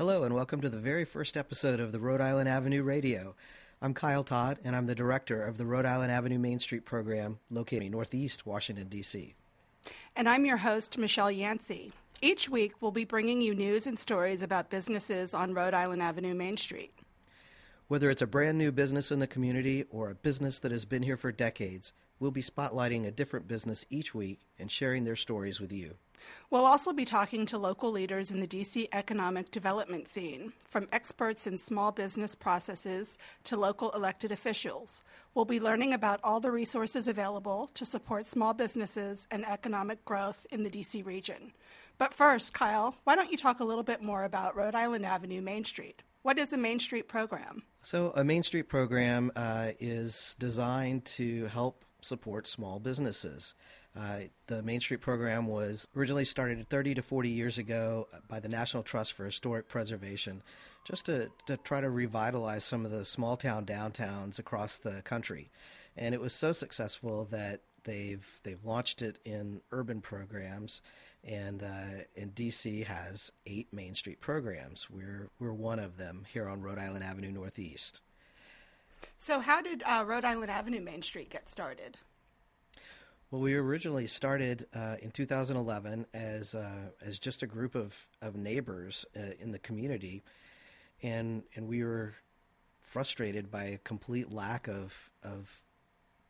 Hello, and welcome to the very first episode of the Rhode Island Avenue Radio. I'm Kyle Todd, and I'm the director of the Rhode Island Avenue Main Street program located in Northeast Washington, D.C. And I'm your host, Michelle Yancey. Each week, we'll be bringing you news and stories about businesses on Rhode Island Avenue Main Street. Whether it's a brand new business in the community or a business that has been here for decades, we'll be spotlighting a different business each week and sharing their stories with you. We'll also be talking to local leaders in the DC economic development scene, from experts in small business processes to local elected officials. We'll be learning about all the resources available to support small businesses and economic growth in the DC region. But first, Kyle, why don't you talk a little bit more about Rhode Island Avenue Main Street? What is a Main Street program? So, a Main Street program uh, is designed to help support small businesses. Uh, the Main Street program was originally started 30 to 40 years ago by the National Trust for Historic Preservation, just to, to try to revitalize some of the small town downtowns across the country. And it was so successful that they've they've launched it in urban programs, and uh, and DC has eight Main Street programs. We're we're one of them here on Rhode Island Avenue Northeast. So, how did uh, Rhode Island Avenue Main Street get started? Well, we originally started uh, in 2011 as uh, as just a group of of neighbors uh, in the community, and and we were frustrated by a complete lack of of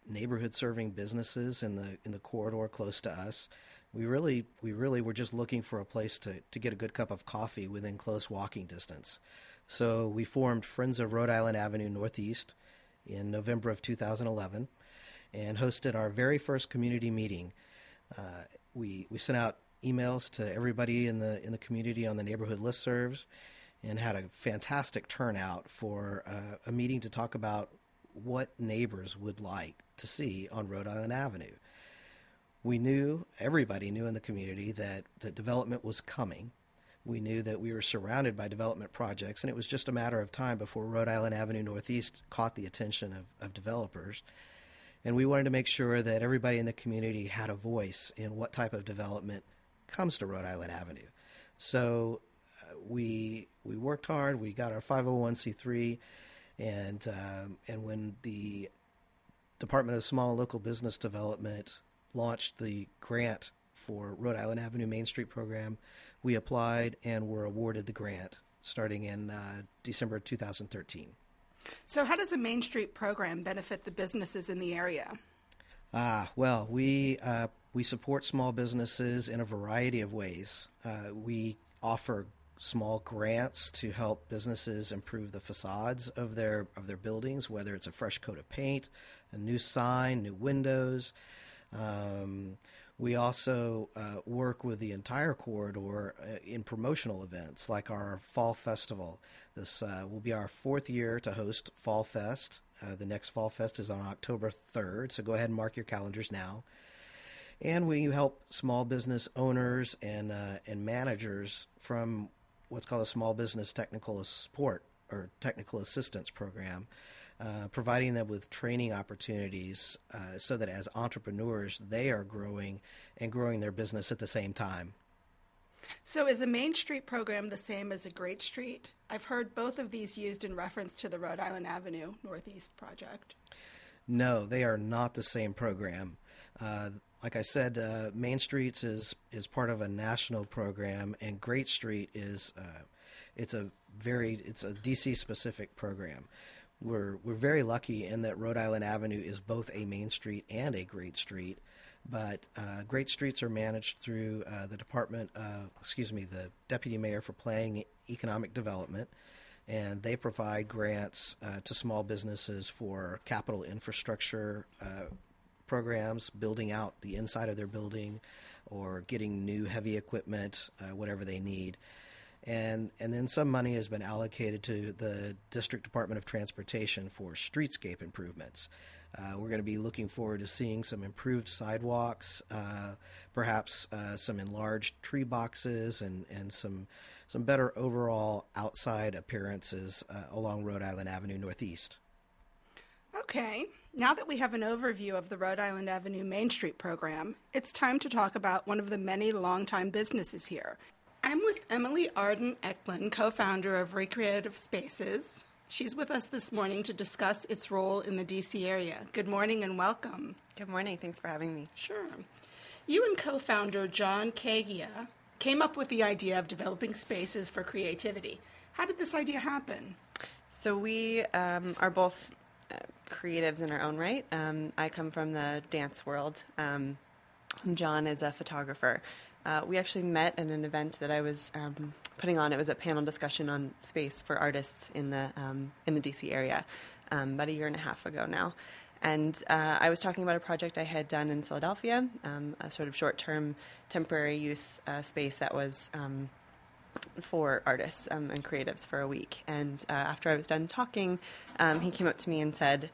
neighborhood serving businesses in the in the corridor close to us. We really we really were just looking for a place to to get a good cup of coffee within close walking distance. So we formed Friends of Rhode Island Avenue Northeast in November of 2011 and hosted our very first community meeting. Uh, we we sent out emails to everybody in the in the community on the neighborhood listservs, and had a fantastic turnout for uh, a meeting to talk about what neighbors would like to see on Rhode Island Avenue. We knew everybody knew in the community that that development was coming. We knew that we were surrounded by development projects, and it was just a matter of time before Rhode Island Avenue Northeast caught the attention of, of developers and we wanted to make sure that everybody in the community had a voice in what type of development comes to Rhode Island Avenue. So uh, we we worked hard. We got our 501c3, and um, and when the Department of Small Local Business Development launched the grant for Rhode Island Avenue Main Street program, we applied and were awarded the grant starting in uh, December 2013. So, how does a Main Street program benefit the businesses in the area? Ah, well, we uh, we support small businesses in a variety of ways. Uh, we offer small grants to help businesses improve the facades of their of their buildings, whether it's a fresh coat of paint, a new sign, new windows. Um, we also uh, work with the entire corridor uh, in promotional events like our Fall Festival. This uh, will be our fourth year to host Fall Fest. Uh, the next Fall Fest is on October 3rd, so go ahead and mark your calendars now. And we help small business owners and, uh, and managers from what's called a Small Business Technical Support or Technical Assistance Program. Uh, providing them with training opportunities uh, so that as entrepreneurs, they are growing and growing their business at the same time. So, is a Main Street program the same as a Great Street? I've heard both of these used in reference to the Rhode Island Avenue Northeast project. No, they are not the same program. Uh, like I said, uh, Main Streets is is part of a national program, and Great Street is uh, it's a very it's a DC specific program we're we're very lucky in that Rhode Island Avenue is both a main street and a great street. But uh, great streets are managed through uh, the Department, excuse me, the Deputy Mayor for Planning Economic Development, and they provide grants uh, to small businesses for capital infrastructure uh, programs, building out the inside of their building, or getting new heavy equipment, uh, whatever they need and and then some money has been allocated to the District Department of Transportation for streetscape improvements. Uh, we're going to be looking forward to seeing some improved sidewalks, uh, perhaps uh, some enlarged tree boxes, and, and some some better overall outside appearances uh, along Rhode Island Avenue Northeast. Okay, now that we have an overview of the Rhode Island Avenue Main Street program, it's time to talk about one of the many longtime businesses here I'm with Emily Arden Eklund, co founder of Recreative Spaces. She's with us this morning to discuss its role in the DC area. Good morning and welcome. Good morning. Thanks for having me. Sure. You and co founder John Kagia came up with the idea of developing spaces for creativity. How did this idea happen? So, we um, are both uh, creatives in our own right. Um, I come from the dance world, um, John is a photographer. Uh, we actually met at an event that I was um, putting on. It was a panel discussion on space for artists in the um, in the DC area um, about a year and a half ago now. And uh, I was talking about a project I had done in Philadelphia, um, a sort of short-term, temporary use uh, space that was um, for artists um, and creatives for a week. And uh, after I was done talking, he came up to me and said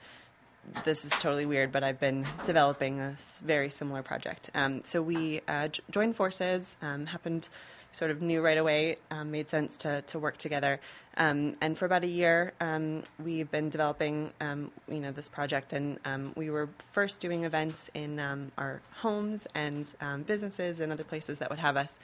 this is totally weird, but I've been developing a very similar project. Um, so we uh, j- joined forces, um, happened sort of knew right away, um, made sense to, to work together. Um, and for about a year, um, we've been developing, um, you know, this project. And we were first doing events in our homes and businesses and other places that would have us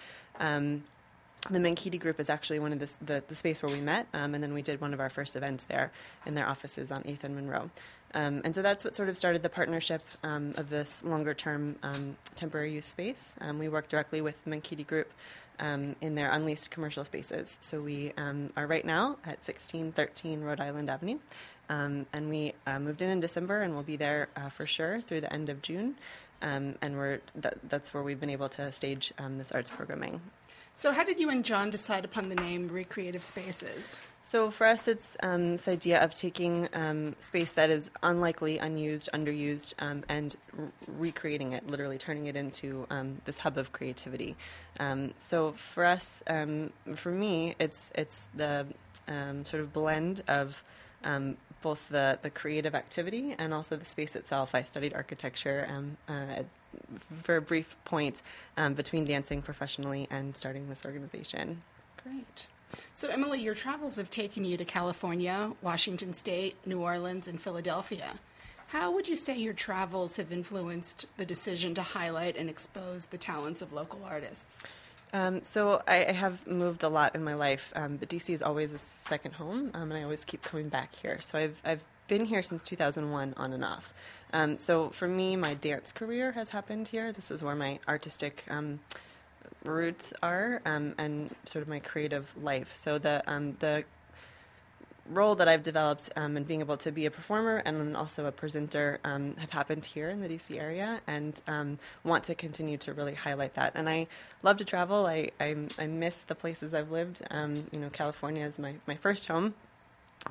the Menkiti Group is actually one of the, the, the space where we met, um, and then we did one of our first events there in their offices on 8th and Monroe. Um, and so that's what sort of started the partnership um, of this longer term um, temporary use space. Um, we work directly with the Menkiti Group um, in their unleased commercial spaces. So we are right now at 1613 Rhode Island Avenue. and we uh, moved in in December and we'll be there uh, for sure through the end of June. and we're, that, that's where we've been able to stage this arts programming. So, how did you and John decide upon the name Recreative Spaces? So, for us, it's um, this idea of taking um, space that is unlikely, unused, underused, um, and re- recreating it, literally turning it into um, this hub of creativity. Um, so, for us, um, for me, it's it's the sort of blend of both the, the creative activity and also the space itself. I studied architecture uh, for a brief point between dancing professionally and starting this organization. Great. So, Emily, your travels have taken you to California, Washington State, New Orleans, and Philadelphia. How would you say your travels have influenced the decision to highlight and expose the talents of local artists? Um, so I, I, have moved a lot in my life, um, but DC is always a second home, um, and I always keep coming back here. So I've I've been here since 2001 on and off. Um, so for me, my dance career has happened here. This is where my artistic um, roots are, um, and sort of my creative life. So the the role that I've developed um, and being able to be a performer and also a presenter um, have happened here in the DC area and um, want to continue to really highlight that. And I love to travel. I, I, I miss the places I've lived. Um, you know, California is my, my first home.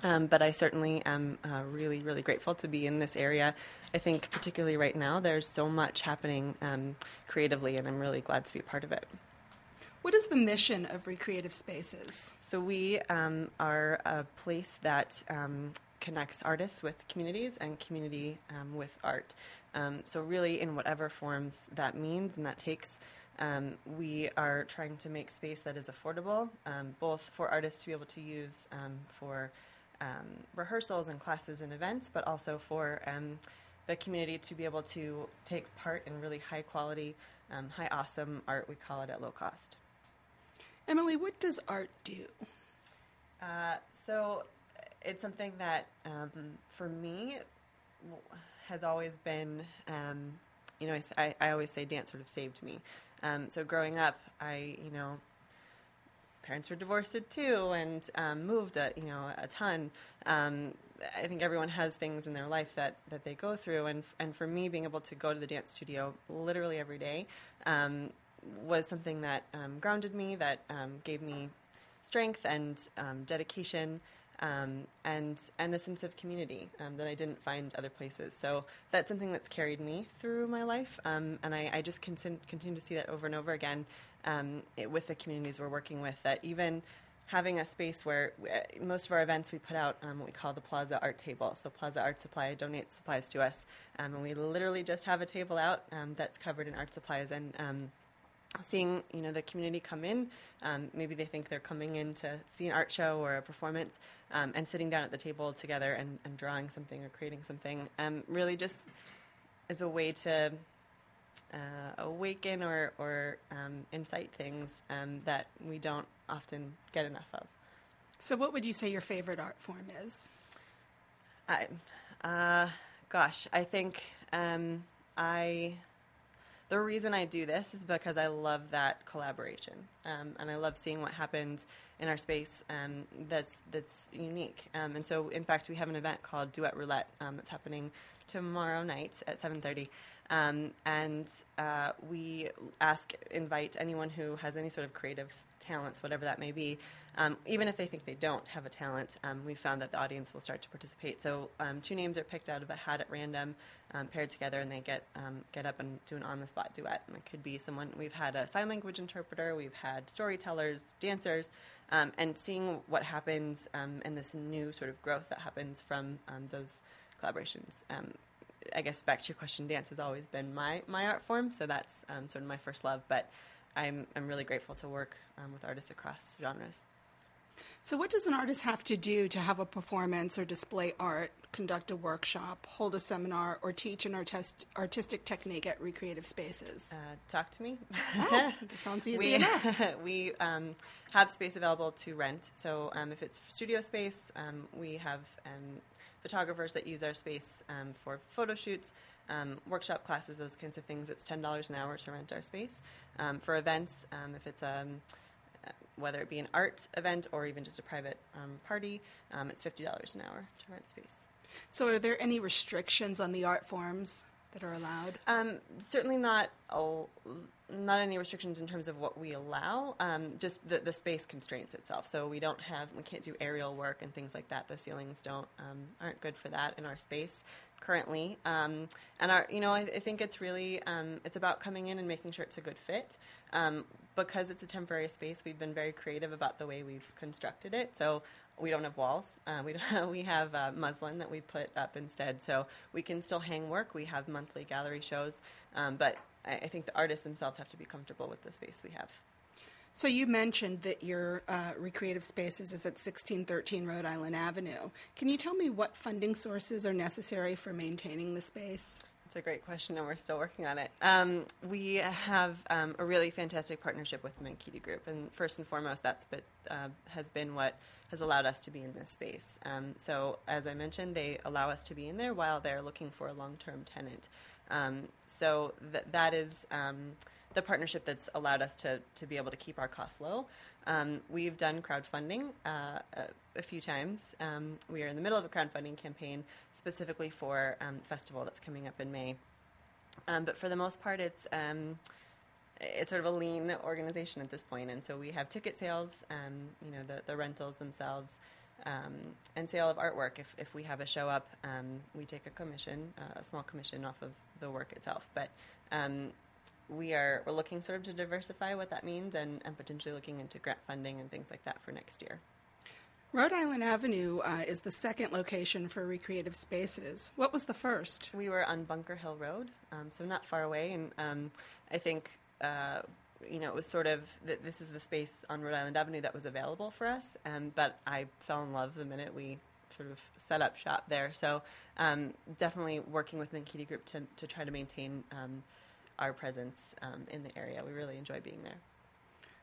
Um, but I certainly am uh, really, really grateful to be in this area. I think, particularly right now, there's so much happening um, creatively, and I'm really glad to be a part of it. What is the mission of Recreative Spaces? So, we um, are a place that um, connects artists with communities and community um, with art. Um, so, really, in whatever forms that means and that takes, um, we are trying to make space that is affordable, um, both for artists to be able to use for rehearsals and classes and events, but also for the community to be able to take part in really high quality, high awesome art, we call it at low cost. Emily, what does art do? Uh, so it's something that, um, for me, has always been, um, you know, I, I, always say dance sort of saved me. Um, so growing up, I, you know, parents were divorced too and um, moved a, you know, a ton. Um, I think everyone has things in their life that, that they go through, and and for me, being able to go to the dance studio literally every day um, was something that um, grounded me, that um, gave me strength and um, dedication, um, and and a sense of community um, that I didn't find other places. So that's something that's carried me through my life, and I, I just con- continue to see that over and over again it, with the communities we're working with. That even having a space where we, uh, most of our events we put out um, what we call the Plaza Art Table. So Plaza Art Supply donates supplies to us, um, and we literally just have a table out um, that's covered in art supplies. And seeing you know the community come in um, maybe they think they're coming in to see an art show or a performance um, and sitting down at the table together and, and drawing something or creating something um, really just is a way to uh, awaken or, or um, incite things um, that we don't often get enough of. So, what would you say your favorite art form is? I, uh, gosh, I think um, I. The reason I do this is because I love that collaboration, um, and I love seeing what happens in our space um, that's that's unique. Um, and so, in fact, we have an event called Duet Roulette um, that's happening tomorrow night at seven thirty. Um, and uh, we ask, invite anyone who has any sort of creative talents, whatever that may be, um, even if they think they don't have a talent, um, we found that the audience will start to participate. So um, two names are picked out of a hat at random, um, paired together, and they get um, get up and do an on-the-spot duet. And it could be someone. We've had a sign language interpreter, we've had storytellers, dancers, and seeing what happens and this new sort of growth that happens from those collaborations. Um, I guess back to your question, dance has always been my, my art form, so that's um, sort of my first love. But I'm, I'm really grateful to work um, with artists across genres. So, what does an artist have to do to have a performance or display art, conduct a workshop, hold a seminar, or teach an artist, artistic technique at recreative spaces? Uh, talk to me. Oh, that sounds easy we, enough. we um, have space available to rent. So, um, if it's studio space, um, we have um, photographers that use our space um, for photo shoots. Um, workshop classes, those kinds of things. It's ten dollars an hour to rent our space. for events, if it's a whether it be an art event or even just a private um, party, um, it's $50 an hour to rent space. So, are there any restrictions on the art forms that are allowed? Um, certainly not. not any restrictions in terms of what we allow. Um, just the, the space constraints itself. So we don't have, we can't do aerial work and things like that. The ceilings don't um, aren't good for that in our space currently. Um, and our, you know, I, I think it's really um, it's about coming in and making sure it's a good fit. Because it's a temporary space, we've been very creative about the way we've constructed it. So we don't have walls. Uh, we we have uh, muslin that we put up instead, so we can still hang work. We have monthly gallery shows, um, but I, I think the artists themselves have to be comfortable with the space we have. So you mentioned that your uh, recreative spaces is at 1613 Rhode Island Avenue. Can you tell me what funding sources are necessary for maintaining the space? It's a great question, and we're still working on it. Um, we have um, a really fantastic partnership with the Menkiti Group, and first and foremost, that's been, uh, has been what has allowed us to be in this space. Um, so, as I mentioned, they allow us to be in there while they're looking for a long-term tenant. Um, so th- that is um, the partnership that's allowed us to, to be able to keep our costs low. Um, we've done crowdfunding uh, a, a, few times. Um, we are in the middle of a crowdfunding campaign specifically for um, the festival that's coming up in May. Um, but for the most part, it's um, it's sort of a lean organization at this point. and so we have ticket sales, um, you know, the, the rentals themselves, and sale of artwork. If, if we have a show up, we take a commission, uh, a small commission off of the work itself. But we are we're looking sort of to diversify what that means and, and potentially looking into grant funding and things like that for next year. Rhode Island Avenue uh, is the second location for recreative spaces. What was the first? We were on Bunker Hill Road, um, so not far away, and um, I think uh, you know it was sort of th- this is the space on Rhode Island Avenue that was available for us, um, but I fell in love the minute we sort of set up shop there. So um, definitely working with Menkiti Group to to try to maintain um, our presence um, in the area. We really enjoy being there.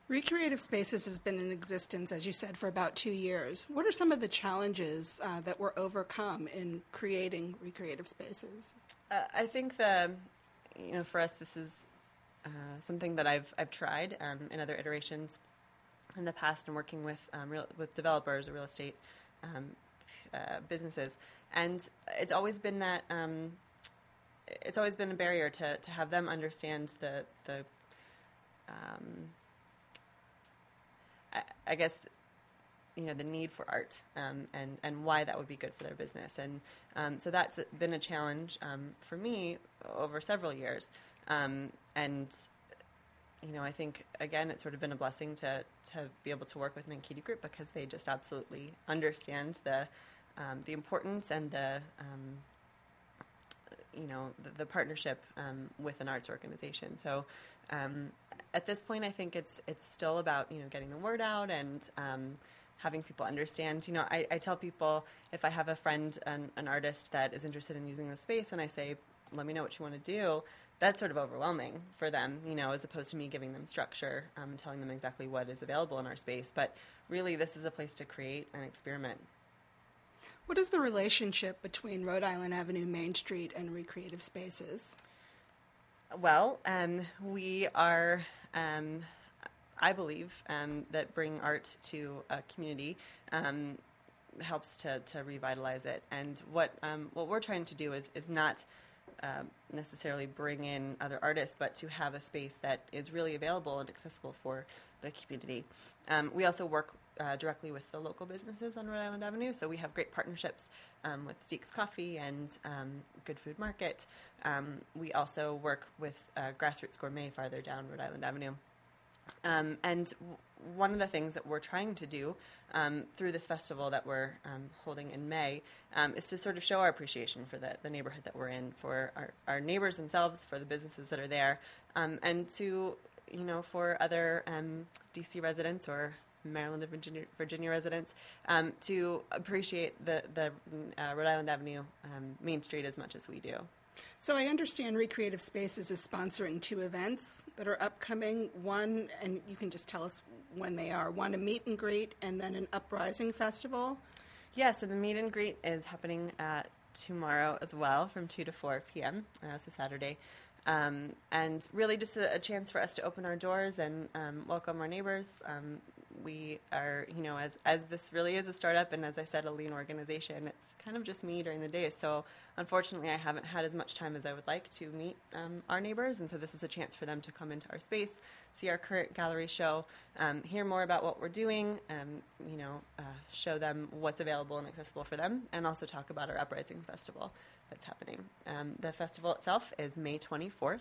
Recreative Spaces has been in existence, as you said, for about two years. What are some of the challenges uh, that were overcome in creating recreative spaces? Uh, I think the, you know, for us, this is uh, something that I've I've tried um, in other iterations in the past, and working with um, real, with developers or real estate um, uh, businesses, and it's always been that um, it's always been a barrier to, to have them understand the the um, I, I, guess you know the need for art um, and and why that would be good for their business. And um, so that's been a challenge um, for me over several years. Um, and you know I think again it's sort of been a blessing to to be able to work with Menkiti Group because they just absolutely understand the um, the importance and the you know the, the partnership um, with an arts organization. So um, at this point, I think it's it's still about you know getting the word out and um, having people understand. You know, I, I, tell people if I have a friend, an, an, artist that is interested in using the space, and I say, let me know what you want to do. that's sort of overwhelming for them, you know, as opposed to me giving them structure um, and telling them exactly what is available in our space. But really, this is a place to create and experiment. What is the relationship between Rhode Island Avenue, Main Street, and Recreative Spaces? Well, um, we are, um, I believe, um, that bring art to a community um, helps to, to revitalize it. And what um, what we're trying to do is is not um, necessarily bring in other artists, but to have a space that is really available and accessible for the community. We also work uh, directly with the local businesses on Rhode Island Avenue, so we have great partnerships um, with Zeke's Coffee and um, Good Food Market. Um, we also work with uh, Grassroots Gourmet farther down Rhode Island Avenue. Um, and w- one of the things that we're trying to do um, through this festival that we're um, holding in May is to sort of show our appreciation for the, the neighborhood that we're in, for our, our neighbors themselves, for the businesses that are there, and to, you know, for other um, DC residents or Maryland and Virginia, Virginia residents um, to appreciate the, the uh, Rhode Island Avenue Main Street as much as we do. So I understand Recreative Spaces is sponsoring two events that are upcoming. One, and you can just tell us when they are. One, a meet and greet, and then an uprising festival. Yeah, so the meet and greet is happening uh, tomorrow as well from 2 to 4 p.m. Uh, so Saturday. Um, and really just a, a, chance for us to open our doors and um, welcome our neighbors. Um, we are, you know, as, as this really is a startup and as I said, a lean organization, it's kind of just me during the day. So unfortunately, I haven't had as much time as I would like to meet um, our neighbors. And so this is a chance for them to come into our space, see our current gallery show, um, hear more about what we're doing, um, you know, uh, show them what's available and accessible for them, and also talk about our Uprising Festival that's happening. Um, the festival itself is May 24th.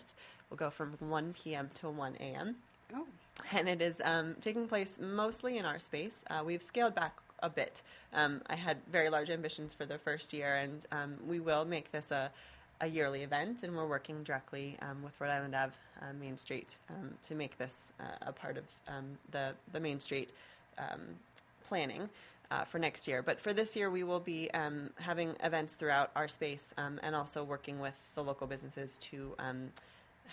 We'll go from 1 p.m. to 1 a.m. Oh. And it is um, taking place mostly in our space. Uh, we've scaled back a bit. Um, I had very large ambitions for the first year, and um, we will make this a, a yearly event, and we're working directly um, with Rhode Island Ave uh, Main Street um, to make this uh, a part of um, the, the Main Street planning. Uh, for next year. But for this year, we will be having events throughout our space and also working with the local businesses to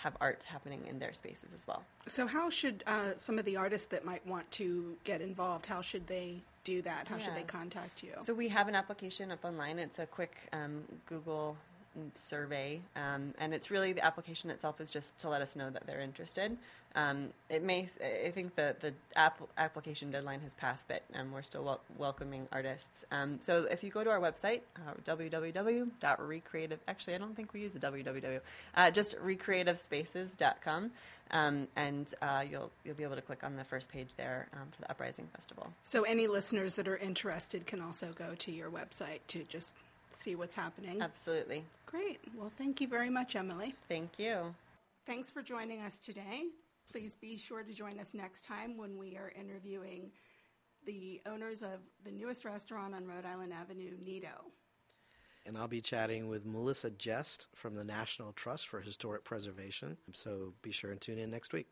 have art happening in their spaces as well. So, how should uh, some of the artists that might want to get involved? How should they do that? How yeah. should they contact you? So, we have an application up online. It's a quick um, Google survey, um, and it's really the application itself is just to let us know that they're interested. Um, it may, I think the the app, application deadline has passed, but um, we're still wel- welcoming artists. Um, so if you go to our website, uh, www.recreative, actually I don't think we use the www, uh, just recreativespaces.com, um, and uh, you'll you'll be able to click on the first page there um, for the Uprising Festival. So any listeners that are interested can also go to your website to just see what's happening. Absolutely. Great. Well, thank you very much, Emily. Thank you. Thanks for joining us today. Please be sure to join us next time when we are interviewing the owners of the newest restaurant on Rhode Island Avenue, Nido. And I'll be chatting with Melissa Jest from the National Trust for Historic Preservation. So be sure and tune in next week.